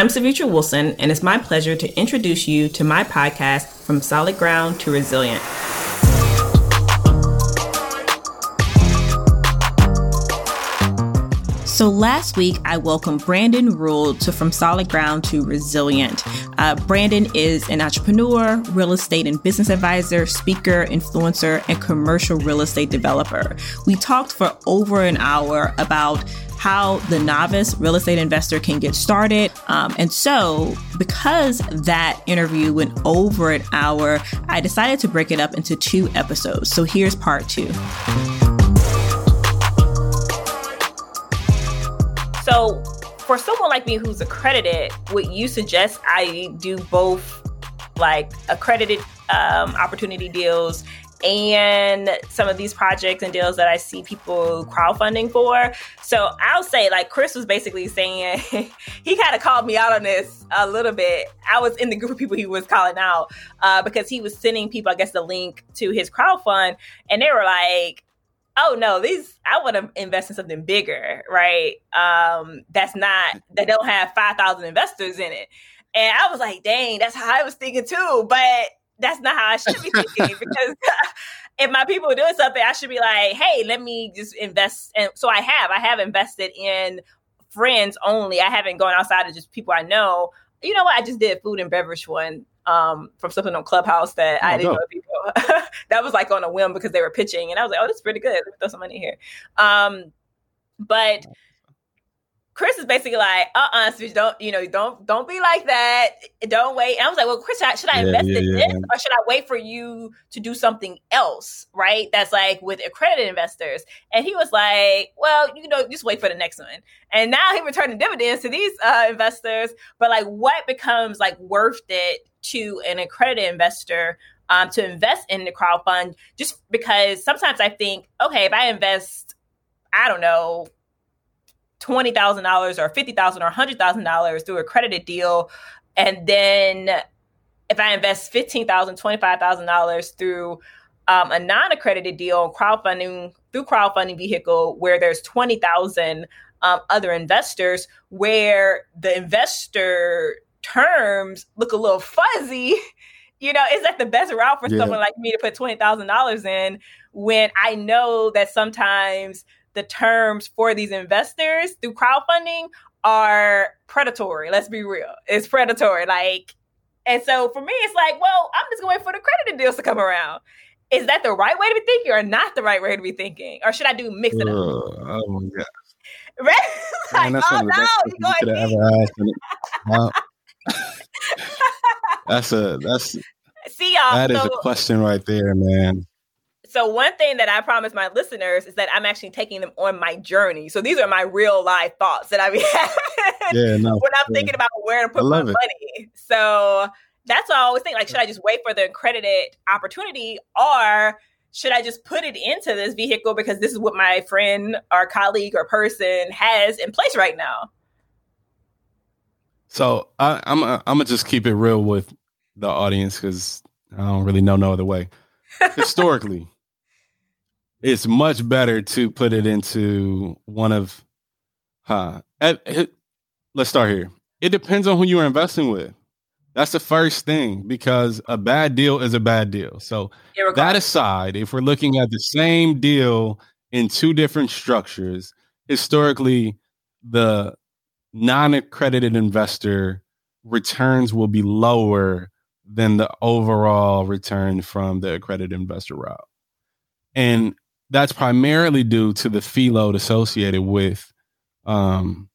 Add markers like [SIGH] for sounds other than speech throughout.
I'm Savitra Wilson, and it's my pleasure to introduce you to my podcast, From Solid Ground to Resilient. So last week, I welcomed Brandon Rule to From Solid Ground to Resilient. Uh, Brandon is an entrepreneur, real estate and business advisor, speaker, influencer, and commercial real estate developer. We talked for over an hour about how the novice real estate investor can get started. Um, and so, because that interview went over an hour, I decided to break it up into two episodes. So, here's part two. So, for someone like me who's accredited, would you suggest I do both like accredited um, opportunity deals and some of these projects and deals that I see people crowdfunding for. So I'll say, like, Chris was basically saying, [LAUGHS] he kind of called me out on this a little bit. I was in the group of people he was calling out uh, because he was sending people, I guess, the link to his crowdfund, and they were like, oh no these i want to invest in something bigger right um that's not that don't have 5000 investors in it and i was like dang that's how i was thinking too but that's not how I should be thinking because [LAUGHS] if my people are doing something, I should be like, hey, let me just invest. And so I have, I have invested in friends only. I haven't gone outside of just people I know. You know what? I just did food and beverage one um, from something on Clubhouse that oh, I didn't know people. [LAUGHS] that was like on a whim because they were pitching, and I was like, oh, this is pretty good. Let's throw some money here. Um, but Chris is basically like, uh-uh, Switch, don't, you know, don't don't be like that. Don't wait. And I was like, well, Chris, should I, invest yeah, in yeah. this or should I wait for you to do something else, right? That's like with accredited investors. And he was like, well, you know, just wait for the next one. And now he returning dividends to these uh, investors. But like, what becomes like worth it to an accredited investor um, to invest in the crowd fund? Just because sometimes I think, okay, if I invest, I don't know, twenty thousand dollars or 50,000 or hundred thousand dollars through a credited deal, and then if I invest fifteen thousand, twenty five thousand dollars through um, a non-accredited deal, crowdfunding through crowdfunding vehicle where there's twenty thousand um, other investors, where the investor terms look a little fuzzy. You know, is that the best route for yeah. someone like me to put twenty thousand dollars in when I know that sometimes the terms for these investors through crowdfunding are predatory. Let's be real. It's predatory. Like, and so for me, it's like, well, I'm just going for the credited deals to come around. Is that the right way to be thinking or not the right way to be thinking? Or should I do mix it up? oh my God. Right? like, Man, oh no, you could have ever asked. [LAUGHS] that's a that's see y'all. That so, is a question right there, man. So one thing that I promise my listeners is that I'm actually taking them on my journey. So these are my real life thoughts that I be [LAUGHS] having yeah, no, when I'm yeah. thinking about where to put my it. money. So that's what I always think. Like, should I just wait for the accredited opportunity or should I just put it into this vehicle because this is what my friend or colleague or person has in place right now? So I, I'm I'm gonna just keep it real with the audience because I don't really know no other way. [LAUGHS] Historically, it's much better to put it into one of huh it, let's start here. It depends on who you're investing with. That's the first thing because a bad deal is a bad deal. So that aside if we're looking at the same deal in two different structures historically the non-accredited investor returns will be lower than the overall return from the accredited investor route. And that's primarily due to the fee load associated with um,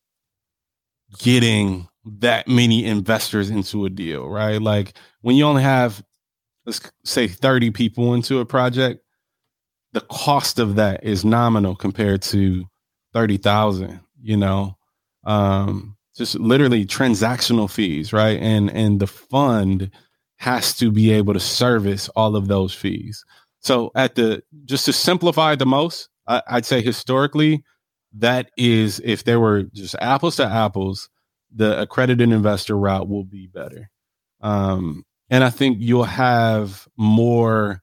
getting that many investors into a deal, right? Like when you only have, let's say, 30 people into a project, the cost of that is nominal compared to 30,000, you know, um, just literally transactional fees, right? And, and the fund has to be able to service all of those fees. So at the just to simplify the most, I, I'd say historically that is if there were just apples to apples, the accredited investor route will be better. Um, and I think you'll have more,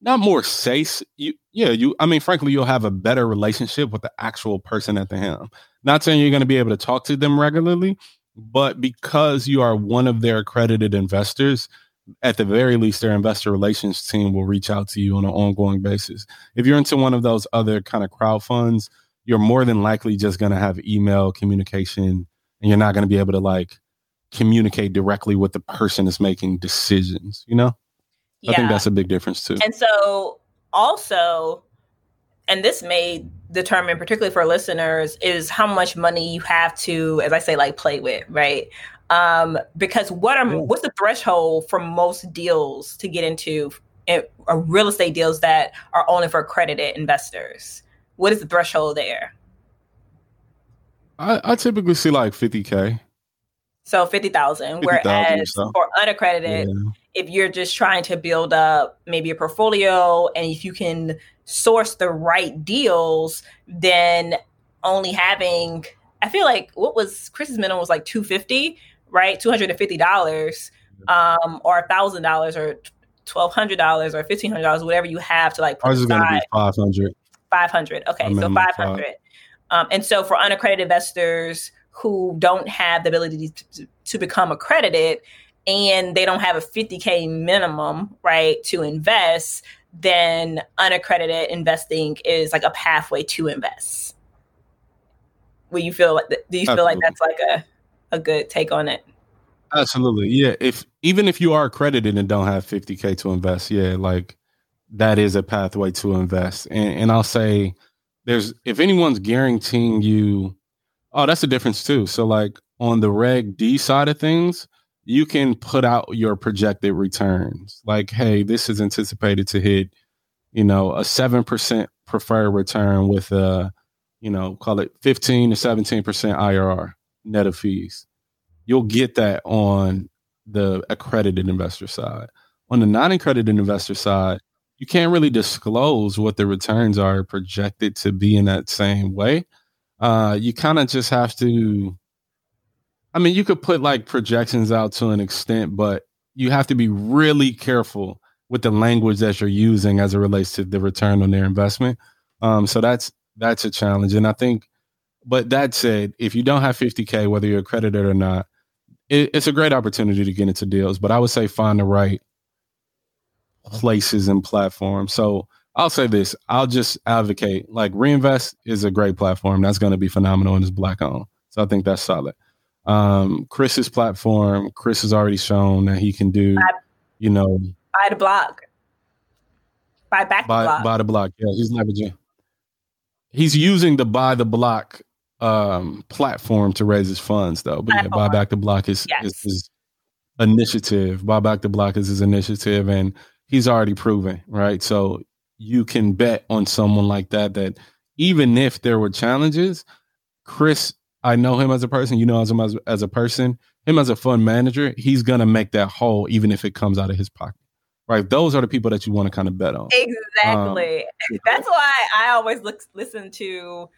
not more safe. You, yeah, you. I mean, frankly, you'll have a better relationship with the actual person at the helm. Not saying you're going to be able to talk to them regularly, But because you are one of their accredited investors, at the very least, their investor relations team will reach out to you on an ongoing basis. If you're into one of those other kind of crowd funds, you're more than likely just going to have email communication and you're not going to be able to like communicate directly with the person that's making decisions, you know? Yeah. I think that's a big difference too. And so also, and this may determine particularly for listeners is how much money you have to as i say like play with right um because what are what's the threshold for most deals to get into uh, real estate deals that are only for accredited investors? What is the threshold there? I, I typically see like 50k so 50,000 whereas so. for unaccredited yeah. if you're just trying to build up maybe a portfolio and if you can source the right deals, then only having I feel like what was Chris's minimum was like 250, right? $250 um or a thousand dollars or twelve hundred dollars or fifteen hundred dollars, whatever you have to like Ours is gonna be five hundred. Five hundred. Okay, so five hundred. Um, and so for unaccredited investors who don't have the ability to, to become accredited and they don't have a 50k minimum right to invest then unaccredited investing is like a pathway to invest. Will you feel like do you Absolutely. feel like that's like a a good take on it? Absolutely. Yeah. If even if you are accredited and don't have 50K to invest, yeah, like that is a pathway to invest. And, and I'll say there's if anyone's guaranteeing you, oh, that's a difference too. So like on the reg D side of things, you can put out your projected returns. Like, hey, this is anticipated to hit, you know, a 7% preferred return with a, you know, call it 15 to 17% IRR net of fees. You'll get that on the accredited investor side. On the non accredited investor side, you can't really disclose what the returns are projected to be in that same way. Uh, you kind of just have to I mean, you could put like projections out to an extent, but you have to be really careful with the language that you're using as it relates to the return on their investment. Um, so that's that's a challenge, and I think. But that said, if you don't have 50k, whether you're accredited or not, it, it's a great opportunity to get into deals. But I would say find the right places and platforms. So I'll say this: I'll just advocate like Reinvest is a great platform. That's going to be phenomenal and it's black owned. So I think that's solid um, Chris's platform, Chris has already shown that he can do, buy, you know, buy the block, buy back buy, the block. Buy the block. Yeah, he's leveraging. He's using the buy the block um, platform to raise his funds, though. But yeah, buy back the block is, yes. is his initiative. Buy back the block is his initiative, and he's already proven right. So you can bet on someone like that. That even if there were challenges, Chris I know him as a person. You know him as, as a person. Him as a fund manager, he's gonna make that whole, even if it comes out of his pocket. Right? Those are the people that you want to kind of bet on. Exactly. Um, That's why I always look listen to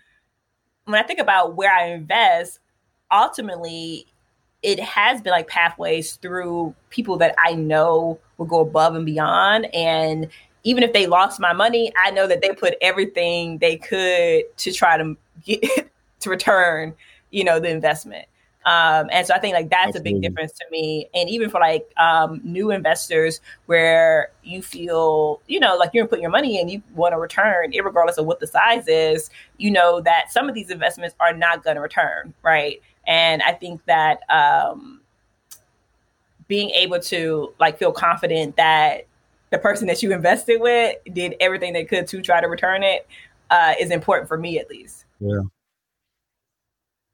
when I think about where I invest. Ultimately, it has been like pathways through people that I know will go above and beyond. And even if they lost my money, I know that they put everything they could to try to get [LAUGHS] to return you know the investment um, and so I think like that's Absolutely. a big difference to me. And even for like um, new investors where you feel, you know, like you're putting your money in, you want to return, regardless of what the size is, you know, that some of these investments are not going to return. Right. And I think that um, being able to like feel confident that the person that you invested with did everything they could to try to return it uh, is important for me at least. Yeah.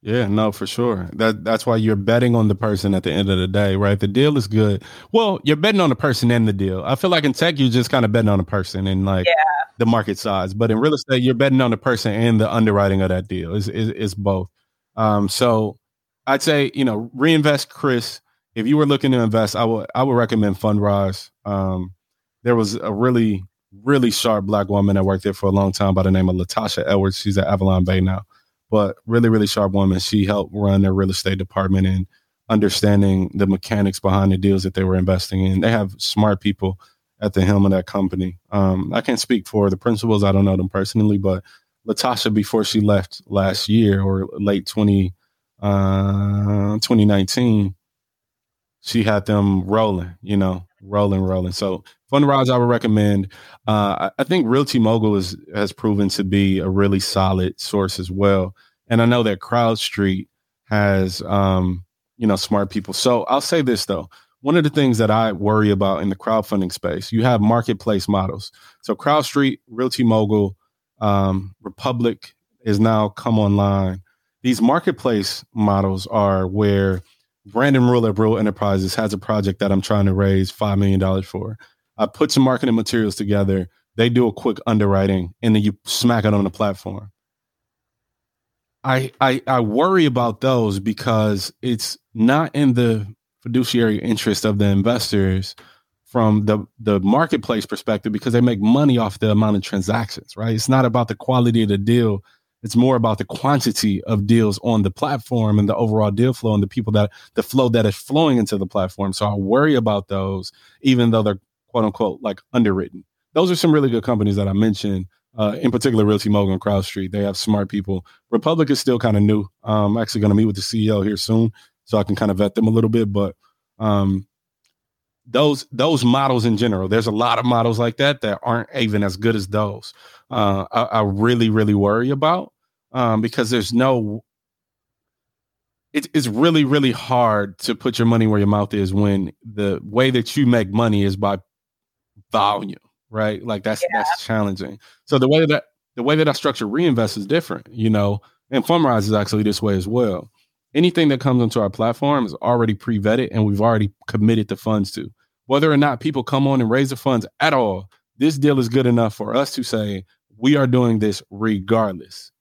Yeah, no, for sure. That that's why you're betting on the person at the end of the day, right? The deal is good. Well, you're betting on the person and the deal. I feel like in tech, you're just kind of betting on the person and like yeah. the market size. But in real estate, you're betting on the person and the underwriting of that deal. Is is is both. Um, so I'd say you know reinvest, Chris. If you were looking to invest, I would I would recommend Fundrise. Um, there was a really really sharp black woman that worked there for a long time by the name of Latasha Edwards. She's at Avalon Bay now but really, really sharp woman. She helped run their real estate department and understanding the mechanics behind the deals that they were investing in. They have smart people at the helm of that company. Um, I can't speak for the principals. I don't know them personally, but Latasha, before she left last year or late 20, uh, 2019, she had them rolling, you know, rolling, rolling. So Fundrise, I would recommend. Uh, I think Realty Mogul is, has proven to be a really solid source as well. And I know that CrowdStreet has, um, you know, smart people. So I'll say this though. One of the things that I worry about in the crowdfunding space, you have marketplace models. So CrowdStreet, Realty Mogul, um, Republic is now come online. These marketplace models are where Brandon Rule at Rule Enterprises has a project that I'm trying to raise $5 million for. I put some marketing materials together. They do a quick underwriting and then you smack it on the platform. I, I I worry about those because it's not in the fiduciary interest of the investors from the the marketplace perspective because they make money off the amount of transactions, right? It's not about the quality of the deal. It's more about the quantity of deals on the platform and the overall deal flow and the people that the flow that is flowing into the platform. So I worry about those, even though they're quote unquote like underwritten. Those are some really good companies that I mentioned. Uh, in particular, Realty and CrowdStreet. They have smart people. Republic is still kind of new. I'm actually going to meet with the CEO here soon, so I can kind of vet them a little bit. But um, those those models in general, there's a lot of models like that that aren't even as good as those. Uh, I, I, really really worry about um, because there's no. It's really really hard to put your money where your mouth is when the way that you make money is by volume, right? Like that's yeah. that's challenging. So the way that the way that I structure reinvest is different, you know, and Fundrise is actually this way as well. Anything that comes onto our platform is already pre-vetted and we've already committed the funds to. Whether or not people come on and raise the funds at all, this deal is good enough for us to say we are doing this regardless.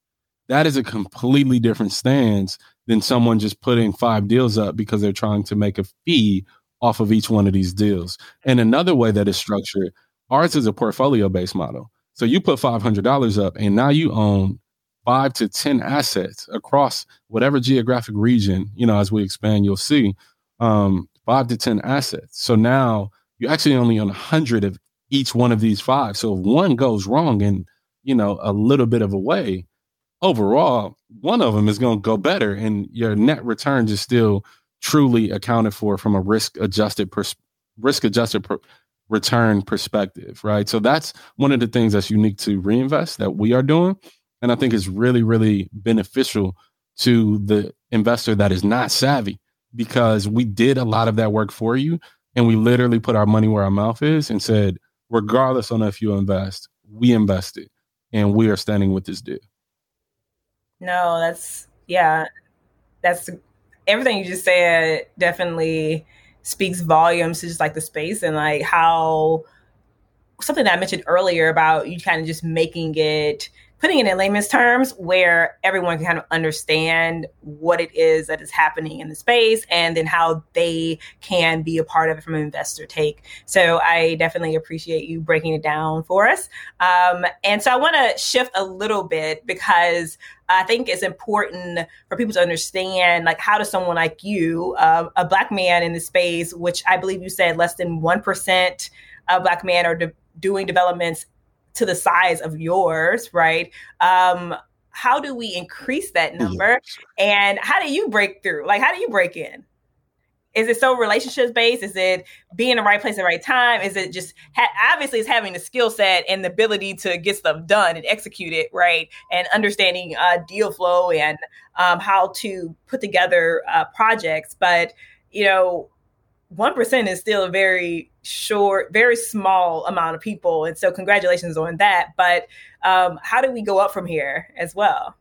That is a completely different stance than someone just putting five deals up because they're trying to make a fee off of each one of these deals. And another way that is structured, ours is a portfolio based model. So you put $500 up and now you own five to 10 assets across whatever geographic region, you know, as we expand, you'll see um, five to 10 assets. So now you actually only own a hundred of each one of these five. So if one goes wrong in, you know, a little bit of a way, overall, one of them is going to go better and your net returns is still truly accounted for from a risk adjusted pers- risk adjusted per- return perspective, right? So that's one of the things that's unique to reinvest that we are doing, and I think is really really beneficial to the investor that is not savvy because we did a lot of that work for you and we literally put our money where our mouth is and said regardless on if you invest we invested and we are standing with this deal no that's yeah. That's everything you just said definitely speaks volumes to just like the space and like how something that I mentioned earlier about you kind of just making it putting it in layman's terms where everyone can kind of understand what it is that is happening in the space and then how they can be a part of it from an investor take. So I definitely appreciate you breaking it down for us. Um, and so I want to shift a little bit because I think it's important for people to understand, like, how does someone like you, uh, a black man in the space, which I believe you said less than 1% of black men are de- doing developments to the size of yours, right? Um, how do we increase that number? And how do you break through? Like, how do you break in? Is it so relationships based? Is it being in the right place at the right time? Is it just ha- obviously it's having the skill set and the ability to get stuff done and execute it right, and understanding uh, deal flow and um, how to put together uh, projects. But you know, one percent is still a very short, very small amount of people, and so congratulations on that. But um, how do we go up from here as well?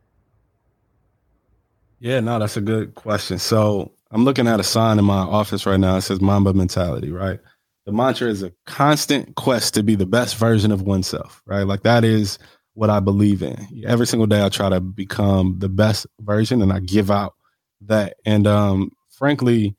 Yeah, no, that's a good question. So I'm looking at a sign in my office right now. It says Mamba mentality, right? The mantra is a constant quest to be the best version of oneself, right? Like that is what I believe in. Every single day I try to become the best version and I give out that. And um, frankly,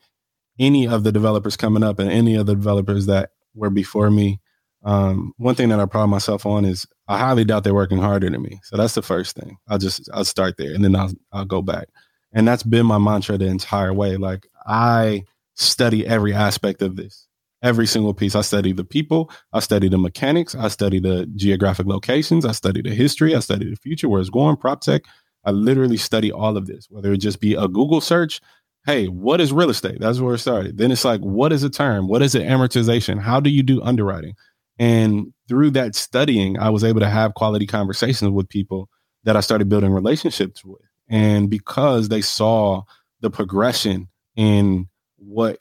any of the developers coming up and any of the developers that were before me, um, one thing that I pride myself on is I highly doubt they're working harder than me. So that's the first thing. I'll just I'll start there and then I'll I'll go back. And that's been my mantra the entire way. Like I study every aspect of this. Every single piece. I study the people, I study the mechanics, I study the geographic locations, I study the history, I study the future, where it's going, prop tech, I literally study all of this, whether it just be a Google search. Hey, what is real estate? That's where it started. Then it's like, what is a term? What is an amortization? How do you do underwriting? And through that studying, I was able to have quality conversations with people that I started building relationships with. And because they saw the progression in what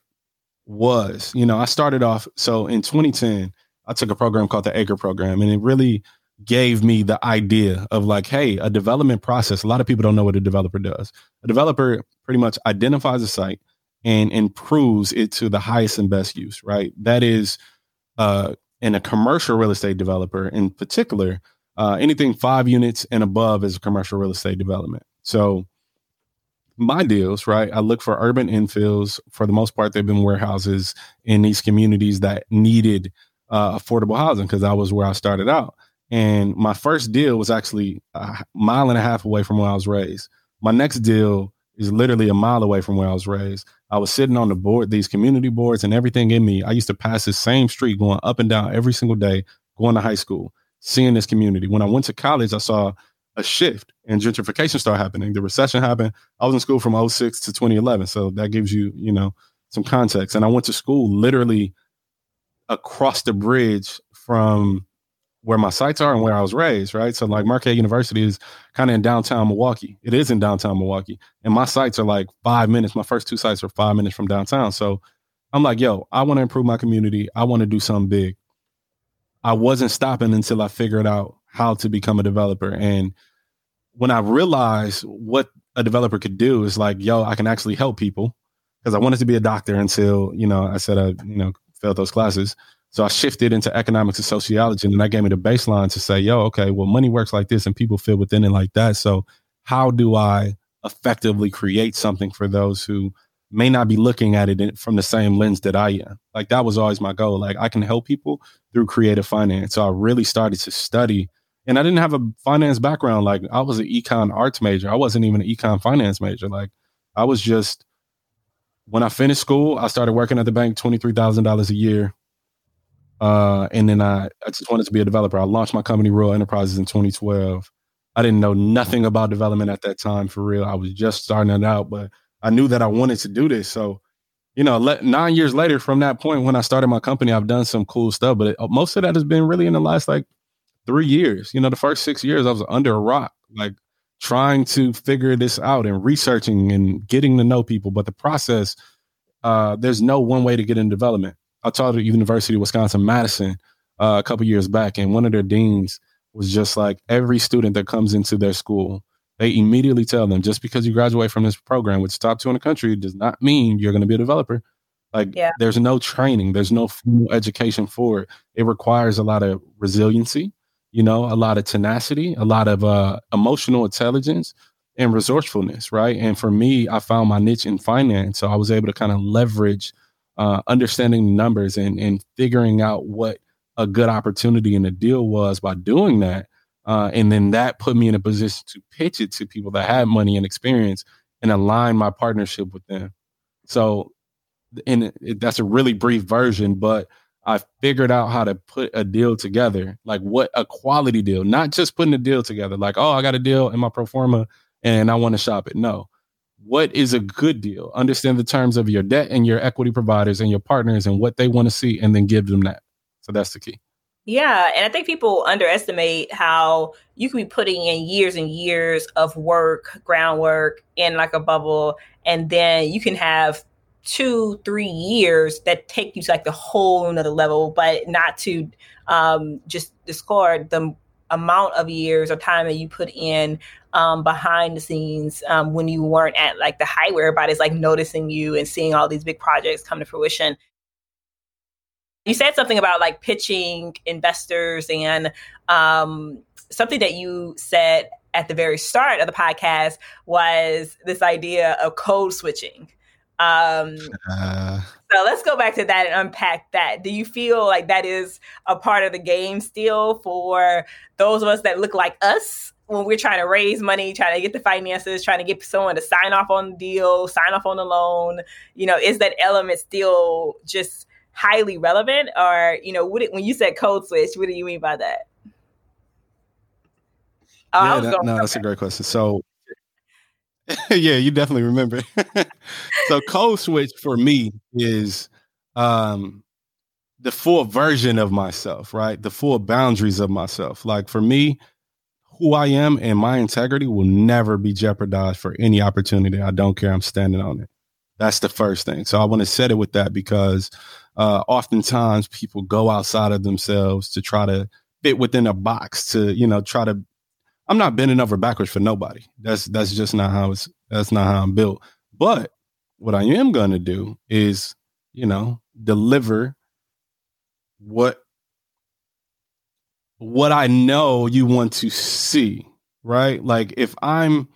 was, you know, I started off. So in 2010, I took a program called the Acre Program, and it really gave me the idea of like, hey, a development process. A lot of people don't know what a developer does. A developer pretty much identifies a site and improves it to the highest and best use, right? That is, uh, in a commercial real estate developer in particular, uh, anything five units and above is a commercial real estate development. So my deals, right? I look for urban infills. For the most part, they've been warehouses in these communities that needed uh, affordable housing because that was where I started out. And my first deal was actually a mile and a half away from where I was raised. My next deal is literally a mile away from where I was raised. I was sitting on the board, these community boards, and everything in me. I used to pass this same street going up and down every single day, going to high school, seeing this community. When I went to college, I saw a shift and gentrification started happening. The recession happened. I was in school from 06 to 2011. So that gives you, you know, some context. And I went to school literally across the bridge from where my sites are and where I was raised, right? So like Marquette University is kind of in downtown Milwaukee. It is in downtown Milwaukee. And my sites are like five minutes. My first two sites are five minutes from downtown. So I'm like, yo, I want to improve my community. I want to do something big. I wasn't stopping until I figured out how to become a developer. And when I realized what a developer could do is like, yo, I can actually help people. Because I wanted to be a doctor until, you know, I said I, you know, failed those classes. So I shifted into economics and sociology, and that gave me the baseline to say, yo, okay, well, money works like this and people feel within it like that. So how do I effectively create something for those who may not be looking at it from the same lens that I am? Like that was always my goal. Like I can help people through creative finance. So I really started to study and I didn't have a finance background. Like I was an econ arts major. I wasn't even an econ finance major. Like I was just when I finished school, I started working at the bank, twenty three thousand dollars a year. Uh, and then I, I just wanted to be a developer. I launched my company, Rule Enterprises, in 2012. I didn't know nothing about development at that time for real. I was just starting it out, but I knew that I wanted to do this. So, you know, le- nine years later from that point when I started my company, I've done some cool stuff, but it, most of that has been really in the last like three years. You know, the first six years I was under a rock, like trying to figure this out and researching and getting to know people. But the process, uh, there's no one way to get in development. I taught at University of Wisconsin Madison uh, a couple years back, and one of their deans was just like every student that comes into their school, they immediately tell them just because you graduate from this program, which is top two in the country, does not mean you're going to be a developer. Like yeah. there's no training, there's no formal education for it. It requires a lot of resiliency, you know, a lot of tenacity, a lot of uh, emotional intelligence and resourcefulness, right? And for me, I found my niche in finance, so I was able to kind of leverage uh, understanding numbers and, and figuring out what a good opportunity in the deal was by doing that. Uh, and then that put me in a position to pitch it to people that had money and experience and align my partnership with them. So, and it, that's a really brief version, but I figured out how to put a deal together, like what a quality deal, not just putting a deal together, like, oh, I got a deal in my pro forma and I want to shop it. No, what is a good deal? Understand the terms of your debt and your equity providers and your partners and what they want to see, and then give them that. So that's the key. Yeah. And I think people underestimate how you can be putting in years and years of work, groundwork in like a bubble, and then you can have two, three years that take you to like the whole another level, but not to um, just discard the amount of years or time that you put in um, behind the scenes um, when you weren't at like the height where everybody's like noticing you and seeing all these big projects come to fruition. You said something about like pitching investors and um, something that you said at the very start of the podcast was this idea of code switching. Um, uh, so let's go back to that and unpack that. Do you feel like that is a part of the game still for those of us that look like us when we're trying to raise money, trying to get the finances, trying to get someone to sign off on the deal, sign off on the loan? You know, is that element still just highly relevant, or you know, it, when you said code switch, what do you mean by that? Oh, yeah, that, no, that's a great question. So [LAUGHS] yeah, you definitely remember. [LAUGHS] so code switch for me is um the full version of myself, right? The full boundaries of myself. Like for me, who I am and my integrity will never be jeopardized for any opportunity. I don't care. I'm standing on it. That's the first thing. So I want to set it with that because uh, oftentimes people go outside of themselves to try to fit within a box to, you know, try to. I'm not bending over backwards for nobody. That's that's just not how it's. That's not how I'm built. But what I am going to do is, you know, deliver what what I know you want to see, right? Like if I'm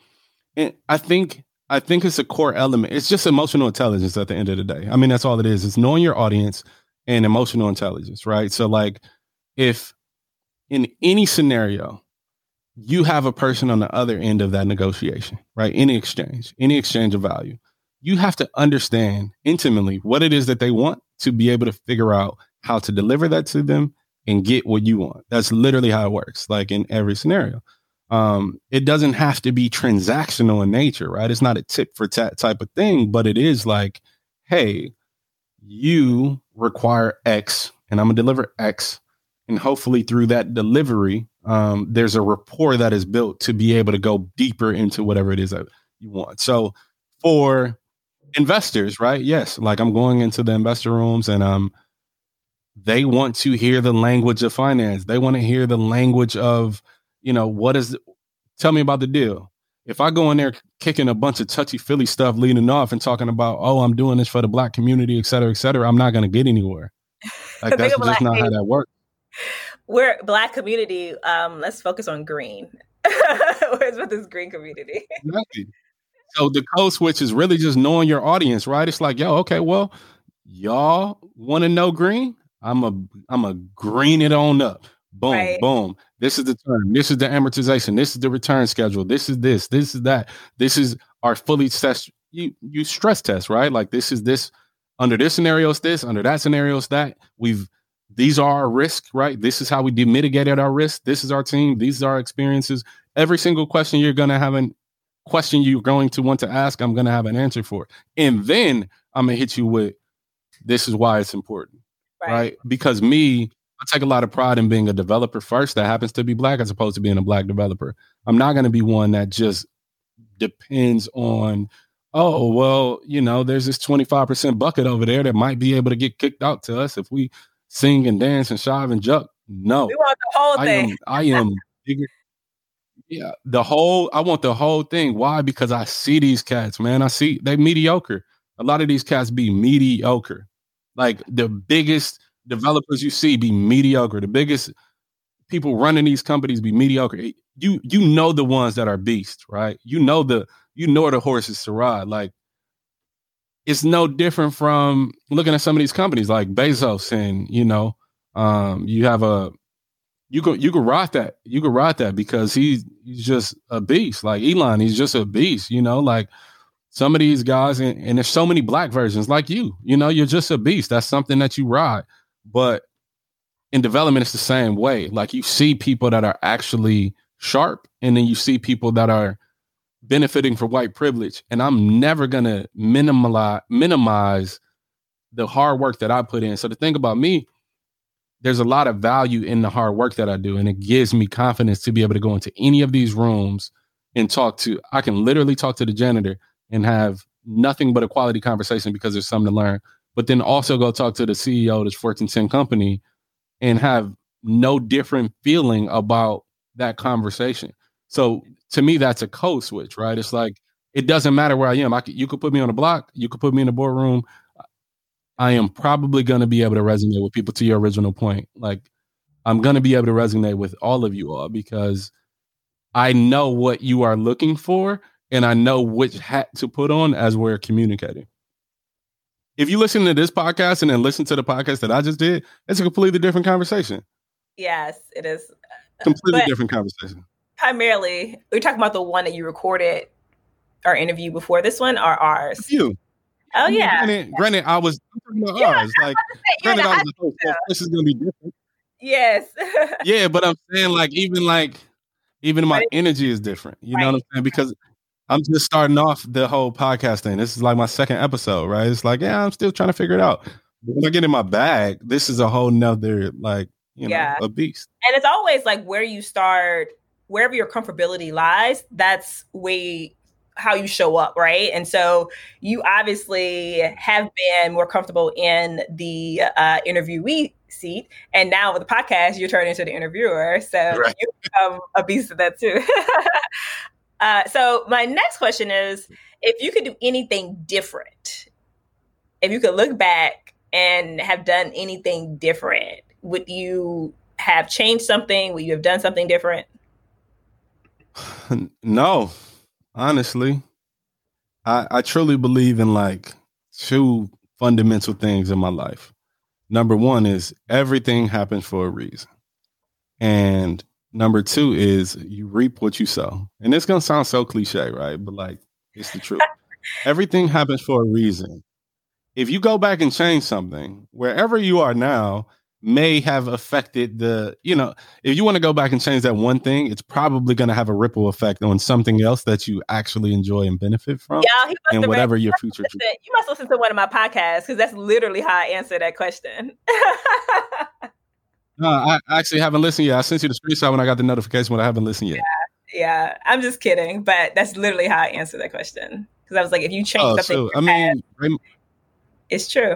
I think I think it's a core element. It's just emotional intelligence at the end of the day. I mean, that's all it is. It's knowing your audience and emotional intelligence, right? So like if in any scenario you have a person on the other end of that negotiation, right? Any exchange, any exchange of value. You have to understand intimately what it is that they want to be able to figure out how to deliver that to them and get what you want. That's literally how it works, like in every scenario. Um, it doesn't have to be transactional in nature, right? It's not a tip for tat type of thing, but it is like, hey, you require X and I'm gonna deliver X. And hopefully through that delivery, um, there's a rapport that is built to be able to go deeper into whatever it is that you want. So for investors, right? Yes, like I'm going into the investor rooms and um they want to hear the language of finance. They want to hear the language of, you know, what is, tell me about the deal. If I go in there kicking a bunch of touchy feely stuff leading off and talking about, oh, I'm doing this for the black community, et cetera, et cetera, I'm not going to get anywhere. [LAUGHS] Like that's just not how that works. We're black community. Um, let's focus on green. [LAUGHS] Where's with this green community? exactly. So the code switch is really just knowing your audience, right? It's like, yo, okay, well, y'all want to know green? I'm a I'm a green it on up. Boom, right. boom. This is the term. This is the amortization. This is the return schedule. This is this. This is that. This is our fully test. You you stress test right. Like this is this under this scenario is this under that scenario is that. We've these are our risk right. This is how we mitigated our risk. This is our team. These are our experiences. Every single question you're gonna have an question you're going to want to ask. I'm gonna have an answer for, and then I'm gonna hit you with this is why it's important right. right? Because me, I take a lot of pride in being a developer first that happens to be black as opposed to being a black developer. I'm not going to be one that just depends on, oh, well, you know, there's this 25% bucket over there that might be able to get kicked out to us if we sing and dance and shive and jump. No. We want the whole thing. I am, I am bigger. Yeah, the whole, I want the whole thing. Why? Because I see these cats, man. I see they mediocre. A lot of these cats be mediocre. Like the biggest developers you see be mediocre. The biggest people running these companies be mediocre. You you know the ones that are beasts, right? You know the you know the horses to ride. Like it's no different from looking at some of these companies like Bezos and you know, um, you have a you could you could ride that. You could ride that because he's he's just a beast. Like Elon, he's just a beast, you know, like some of these guys, and, and there's so many black versions like you. You know, you're just a beast. That's something that you ride. But in development, it's the same way. Like you see people that are actually sharp, and then you see people that are benefiting from white privilege. And I'm never gonna minimize minimize the hard work that I put in. So the thing about me, there's a lot of value in the hard work that I do, and it gives me confidence to be able to go into any of these rooms and talk to. I can literally talk to the janitor and have nothing but a quality conversation because there's something to learn. But then also go talk to the CEO of this Fortune 10 company and have no different feeling about that conversation. So to me, that's a code switch, right? It's like it doesn't matter where I am. I could, you could put me on a block, you could put me in a boardroom. I am probably going to be able to resonate with people. To your original point, like I'm going to be able to resonate with all of you all because I know what you are looking for, and I know which hat to put on as we're communicating. If you listen to this podcast and then listen to the podcast that I just did, it's a completely different conversation. Yes, it is. Completely but different conversation. Primarily, we're talking about the one that you recorded our interview before this one or ours? You. Oh yeah. Granted, granted I was yeah, ours. Like, granted, I was like, oh, this is gonna be different. Yes. yeah, but I'm saying like even like even [LAUGHS] my energy is different. You right. know what I'm saying? Because I'm just starting off the whole podcast thing. This is like my second episode, right? It's like, yeah, I'm still trying to figure it out. When I get in my bag, this is a whole nother like, you know, yeah. a beast. And it's always like where you start, wherever your comfortability lies, that's way how you show up, right? And so you obviously have been more comfortable in the uh, interviewee seat, and now with the podcast, you're turning into the interviewer, so [LAUGHS] right. you become a beast of that too. [LAUGHS] uh, so my next question is, if you could do anything different, if you could look back and have done anything different, would you have changed something? Would you have done something different? [LAUGHS] No, honestly. I, I truly believe in like two fundamental things in my life. Number one is everything happens for a reason. And number two is you reap what you sow. And it's gonna sound so cliche, right? But like it's the truth. [LAUGHS] everything happens for a reason. If you go back and change something, wherever you are now, may have affected the you know if you want to go back and change that one thing it's probably going to have a ripple effect on something else that you actually enjoy and benefit from yeah and whatever read, your future listen, you must listen to one of my podcasts because that's literally how i answer that question [LAUGHS] no i actually haven't listened yet i sent you the screenshot when i got the notification but i haven't listened yet yeah, yeah. i'm just kidding but that's literally how i answer that question because i was like if you change oh, something so, i mean it's true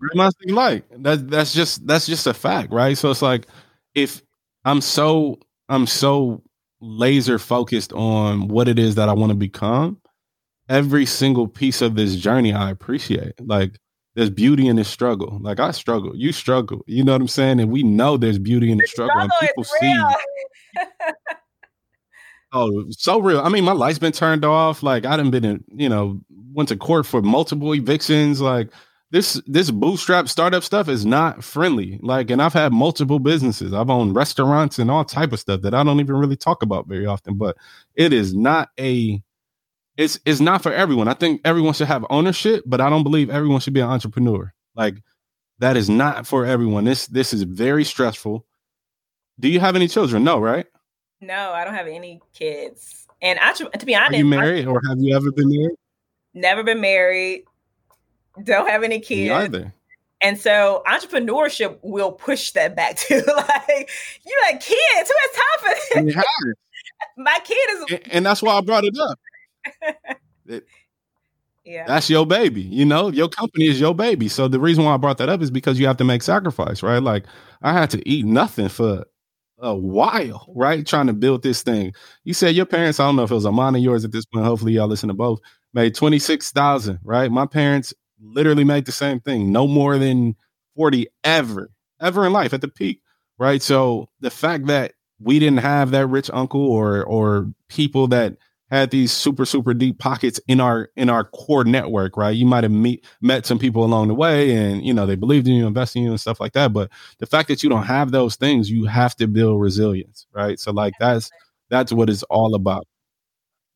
Grandma's thing like that. That's just that's just a fact, right? So it's like if I'm so I'm so laser focused on what it is that I want to become, every single piece of this journey I appreciate. Like there's beauty in this struggle. Like I struggle, you struggle. You know what I'm saying? And we know there's beauty in the, the struggle, struggle, and people see. oh, so real. I mean, my light's been turned off. Like I done been in, you know, went to court for multiple evictions. Like this this bootstrap startup stuff is not friendly. Like, and I've had multiple businesses. I've owned restaurants and all type of stuff that I don't even really talk about very often. But it is not a it's it's not for everyone. I think everyone should have ownership, but I don't believe everyone should be an entrepreneur. Like that is not for everyone. This this is very stressful. Do you have any children? No, right? No, I don't have any kids. And I, to be honest, are you married or have you ever been married? Never been married don't have any kids. either. And so entrepreneurship will push that back [LAUGHS] to like you like kids. Who has time for this? [LAUGHS] My kid is, and, and, that's why I brought it up. It, [LAUGHS] yeah, that's your baby. You know, your company is your baby. So the reason why I brought that up is because you have to make sacrifice, right? Like I had to eat nothing for a while, right? Trying to build this thing. You said your parents. I don't know if it was a mine or yours at this point. Hopefully, y'all listen to both. Made twenty six thousand, right? My parents literally made the same thing, no more than 40 ever, ever in life at the peak, right? So the fact that we didn't have that rich uncle or or people that had these super super deep pockets in our in our core network, right? You might have meet met some people along the way, and you know they believed in you, investing in you, and stuff like that. But the fact that you don't have those things, you have to build resilience, right? So like that's that's what it's all about.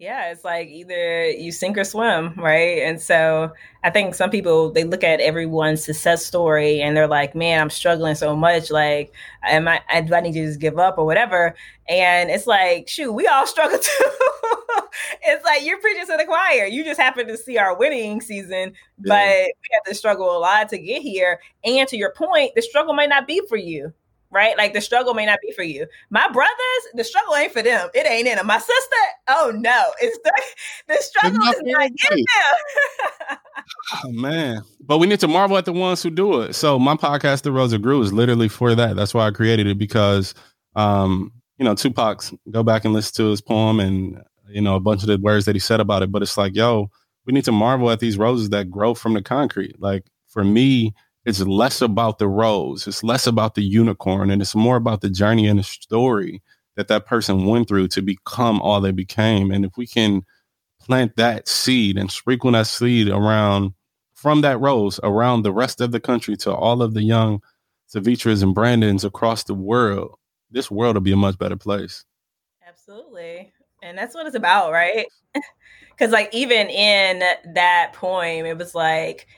Yeah, it's like either you sink or swim, right? And so I think some people they look at everyone's success story and they're like, "Man, I'm struggling so much. Like, am I? Do I need to just give up or whatever?" And it's like, shoot, we all struggle [LAUGHS] too. it's like you're preaching to the choir. You just happen to see our winning season, yeah. but we have to struggle a lot to get here. And to your point, the struggle might not be for you right? Like the struggle may not be for you. My brothers, the struggle ain't for them. It ain't in them. My sister, oh no, it's the, [LAUGHS] the struggle is not in them. [LAUGHS] oh man. But we need to marvel at the ones who do it. So my podcast, The Rose That Grew, is literally for that. That's why I created it because um, you know, Tupac's go back and listen to his poem and you know, a bunch of the words that he said about it. But it's like, yo, we need to marvel at these roses that grow from the concrete. Like for me, it's less about the rose it's less about the unicorn and it's more about the journey and the story that that person went through to become all they became and if we can plant that seed and sprinkle that seed around from that rose around the rest of the country to all of the young Savitras and Brandons across the world, this world will be a much better place. Absolutely. And that's what it's about, right? [LAUGHS] Because, like, even in that poem, it was like,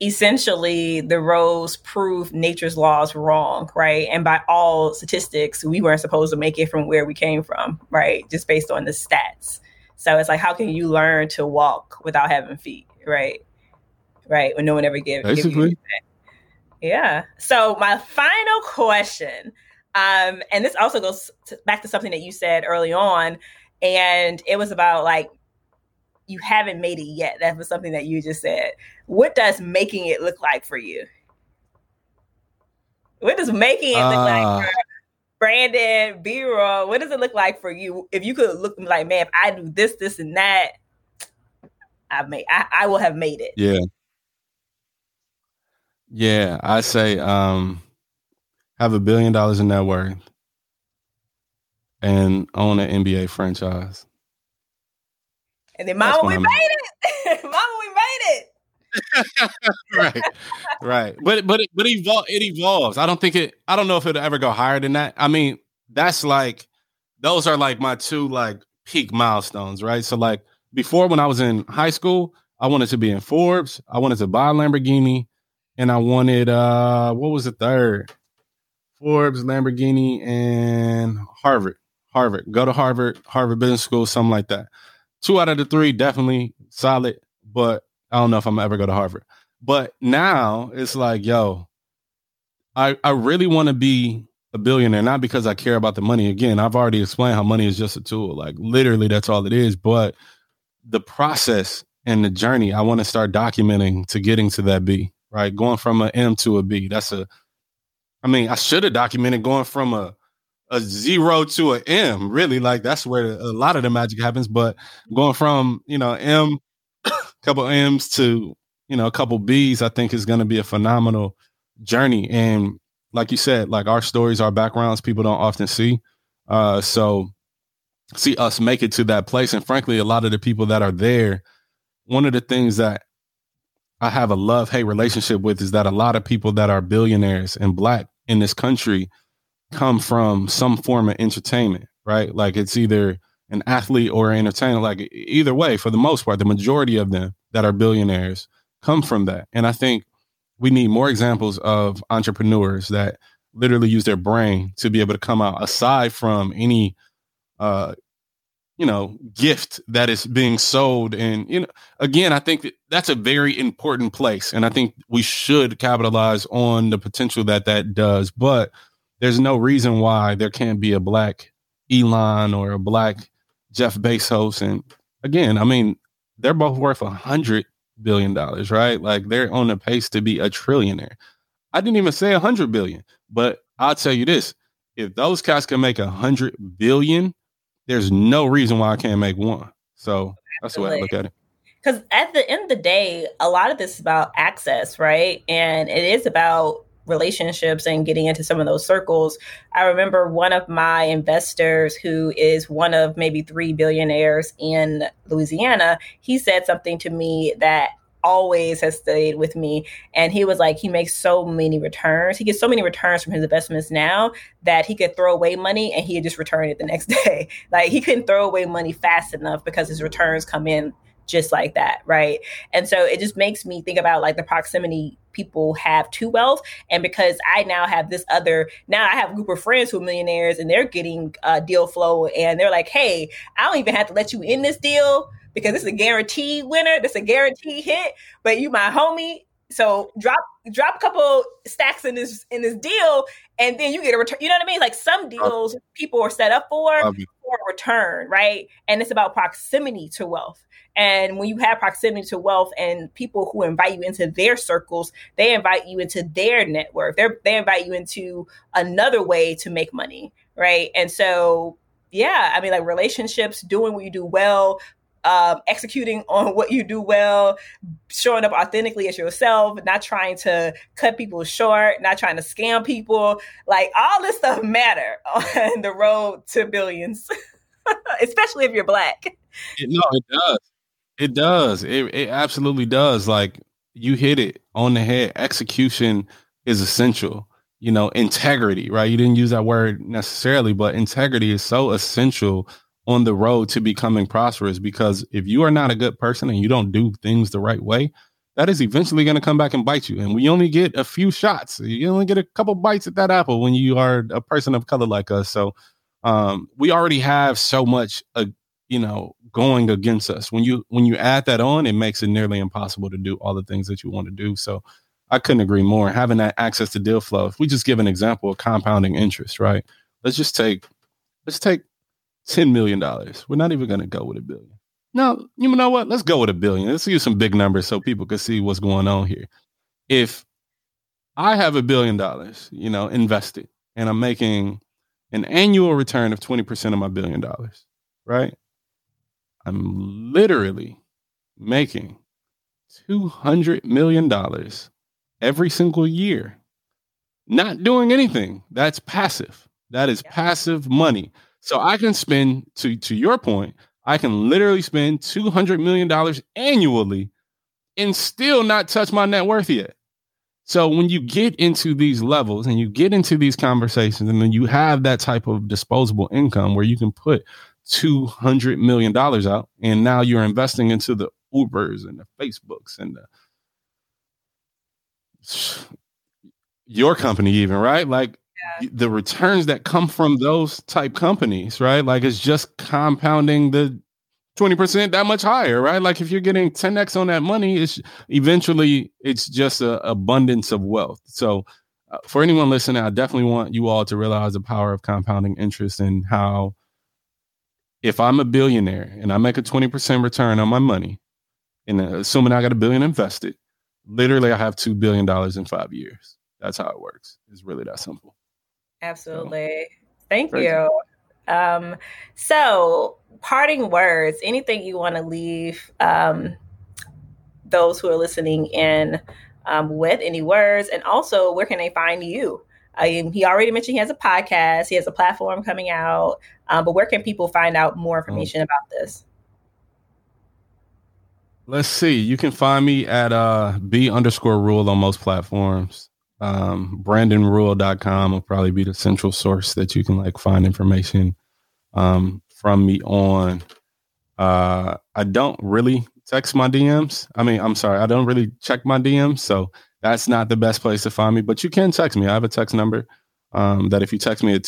essentially the rose proved nature's laws wrong, right? And by all statistics, we weren't supposed to make it from where we came from, right? Just based on the stats. So it's like, how can you learn to walk without having feet, right? Right, when no one ever gave, Basically. give Yeah. So my final question, um, and this also goes to, back to something that you said early on, and it was about like you haven't made it yet. That was something that you just said. What does making it look like for you? What does making it look uh, like for Brandon, B Rule? What does it look like for you? If you could look like, man, if I do this, this, and that, I made I, I will have made it. Yeah. Yeah. I say um have a billion dollars in net worth and own an NBA franchise. And then mama, we made it. mama, we made it. [LAUGHS] right, right. But but it, but it, evol- it evolves. I don't think it. I don't know if it'll ever go higher than that. I mean, that's like those are like my two like peak milestones, right? So like before when I was in high school, I wanted to be in Forbes. I wanted to buy a Lamborghini, and I wanted uh what was the third? Forbes, Lamborghini, and Harvard. Harvard. Go to Harvard, Harvard Business School, something like that. Two out of the three definitely solid, but I don't know if I'm ever go to Harvard. But now it's like, yo, I I really want to be a billionaire, not because I care about the money. Again, I've already explained how money is just a tool. Like literally, that's all it is. But the process and the journey, I want to start documenting to getting to that B. Right, going from an M to a B. That's a. I mean, I should have documented going from a a zero to an M. Really, like that's where a lot of the magic happens. But going from you know M couple M's to you know a couple B's, I think is going to be a phenomenal journey. And like you said, like our stories, our backgrounds, people don't often see. Uh, so see us make it to that place, and frankly, a lot of the people that are there, one of the things that I have a love hate relationship with is that a lot of people that are billionaires and black in this country come from some form of entertainment, right? Like it's either an athlete or an entertainer. Like either way, for the most part, the majority of them that are billionaires come from that. And I think we need more examples of entrepreneurs that literally use their brain to be able to come out aside from any uh you know gift that is being sold and you know again i think that that's a very important place and i think we should capitalize on the potential that that does but there's no reason why there can't be a black elon or a black Jeff Bezos, and again, I mean, they're both worth a hundred billion dollars, right? Like they're on the pace to be a trillionaire. I didn't even say a hundred billion, but I'll tell you this: if those cats can make a hundred billion, there's no reason why I can't make one. So that's the way I look at it. Because at the end of the day, a lot of this is about access, right? And it is about relationships and getting into some of those circles. I remember one of my investors, who is one of maybe three billionaires in Louisiana, he said something to me that always has stayed with me. And he was like, he makes so many returns. He gets so many returns from his investments now that he could throw away money and he'd just return it the next [LAUGHS] day. like he couldn't throw away money fast enough because his returns come in just like that, right? And so it just makes me think about like the proximity people have to wealth. And because I now have this other, now I have a group of friends who are millionaires and they're getting uh, deal flow and they're like, hey, I don't even have to let you in this deal because this is a guaranteed winner. This is a guaranteed hit, but you my homie. So drop drop a couple stacks in this in this deal, and then you get a return. You know what I mean? Like some deals people are set up for for a return, right? And it's about proximity to wealth. And when you have proximity to wealth and people who invite you into their circles, they invite you into their network. They they invite you into another way to make money, right? And so, yeah, I mean, like relationships, doing what you do well, um, executing [LAUGHS] on what you do well, showing up authentically as yourself, not trying to cut people short, not trying to scam people. Like all this stuff matter [LAUGHS] on the road to billions, [LAUGHS] especially if you're black. no, it does. It does. It it absolutely does. Like you hit it on the head. Execution is essential. You know, integrity, right? You didn't use that word necessarily, but integrity is so essential on the road to becoming prosperous because if you are not a good person and you don't do things the right way, that is eventually going to come back and bite you. And we only get a few shots. You only get a couple bites at that apple when you are a person of color like us. So um, we already have so much uh, you know, going against us. When you when you add that on, it makes it nearly impossible to do all the things that you want to do. So I couldn't agree more. Having that access to deal flow. If we just give an example of compounding interest, right? Let's just take let's take ten million dollars. We're not even going to go with a billion. No, you know what? Let's go with a billion. Let's use some big numbers so people can see what's going on here. If I have a billion dollars, you know, invested, and I'm making an annual return of 20% of my billion dollars, right? I'm literally making $200 million every single year, not doing anything. That's passive. That is passive money. So I can spend, to, to your point, I can literally spend $200 million annually and still not touch my net worth yet. So when you get into these levels and you get into these conversations and then you have that type of disposable income where you can put $200 million out and now you're investing into the Ubers and the Facebooks and the [SIGHS] your company even, right? Like yeah. the returns that come from those type companies, right? Like it's just compounding the 20% that much higher, right? Like if you're getting 10x on that money, it's eventually it's just a abundance of wealth. So uh, for anyone listening, I definitely want you all to realize the power of compounding interest and how if I'm a billionaire and I make a 20% return on my money, and uh, assuming I got a billion invested, literally I have $2 billion in five years. That's how it works. It's really that simple. Absolutely. So, Thank crazy. you. Um, so parting words, anything you want to leave um, those who are listening in um, with, any words, and also where can they find you? Um, he already mentioned he has a podcast, he has a platform coming out, um, but where can people find out more information about this? Let's see. You can find me at uh, B underscore rule on most platforms. Um, BrandonRule.com will probably be the central source that you can like find information um, from me on. Uh, I don't really text my DMs. I mean, I'm sorry, I don't really check my DMs, so that's not the best place to find me. But you can text me. I have a text number um, that if you text me at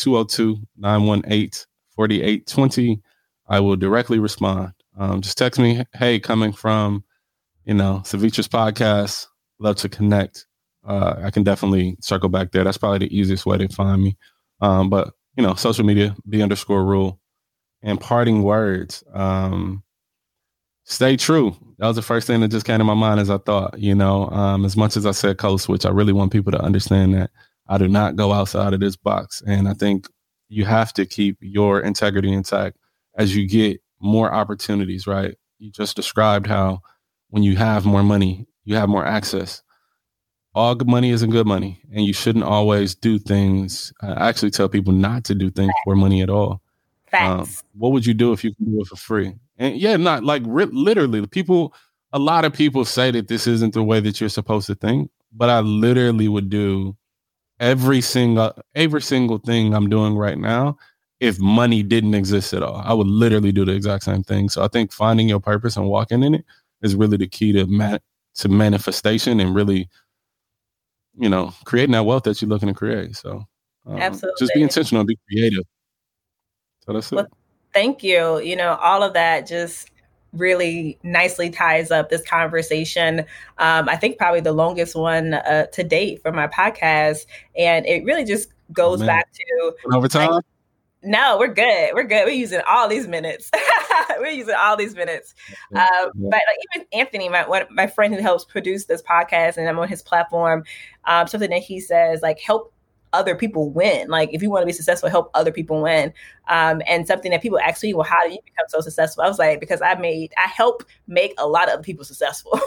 202-918-4820, I will directly respond. Um, just text me, hey, coming from, you know, Ceviche's podcast, love to connect. Uh, I can definitely circle back there. That's probably the easiest way to find me. Um, but you know, social media, B underscore rule and parting words. Um, stay true. That was the first thing that just came to my mind as I thought, you know, um, as much as I said code switch, I really want people to understand that I do not go outside of this box. And I think you have to keep your integrity intact as you get more opportunities, right? You just described how when you have more money, you have more access. All good money isn't good money, and you shouldn't always do things. I actually tell people not to do things for money at all. Um, what would you do if you could do it for free? And yeah, not like literally. People, a lot of people say that this isn't the way that you're supposed to think, but I literally would do every single every single thing I'm doing right now if money didn't exist at all. I would literally do the exact same thing. So I think finding your purpose and walking in it is really the key to ma- to manifestation and really, you know, creating that wealth that you're looking to create. So um, absolutely, just be intentional, be creative. So that's well, it. Thank you. You know, all of that just really nicely ties up this conversation. Um, I think probably the longest one uh, to date for my podcast, and it really just goes oh, back to over time. Like, no, we're good. We're good. We're using all these minutes. [LAUGHS] we're using all these minutes. Um, but like, even Anthony, my one, my friend who helps produce this podcast, and I'm on his platform. Um, something that he says like help other people win. Like if you want to be successful, help other people win. Um, and something that people ask me, well, how do you become so successful? I was like, because I made, I help make a lot of other people successful.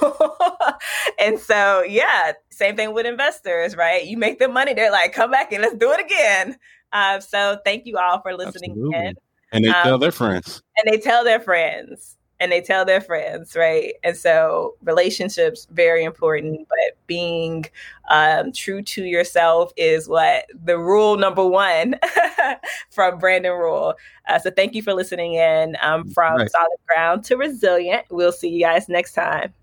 [LAUGHS] and so, yeah, same thing with investors, right? You make them money, they're like, come back and let's do it again. Uh, so thank you all for listening. And they um, tell their friends. And they tell their friends and they tell their friends, right? And so relationships very important, but being um, true to yourself is what the rule number one [LAUGHS] from Brandon Rule. Uh, so thank you for listening in um, from right. solid ground to resilient. We'll see you guys next time.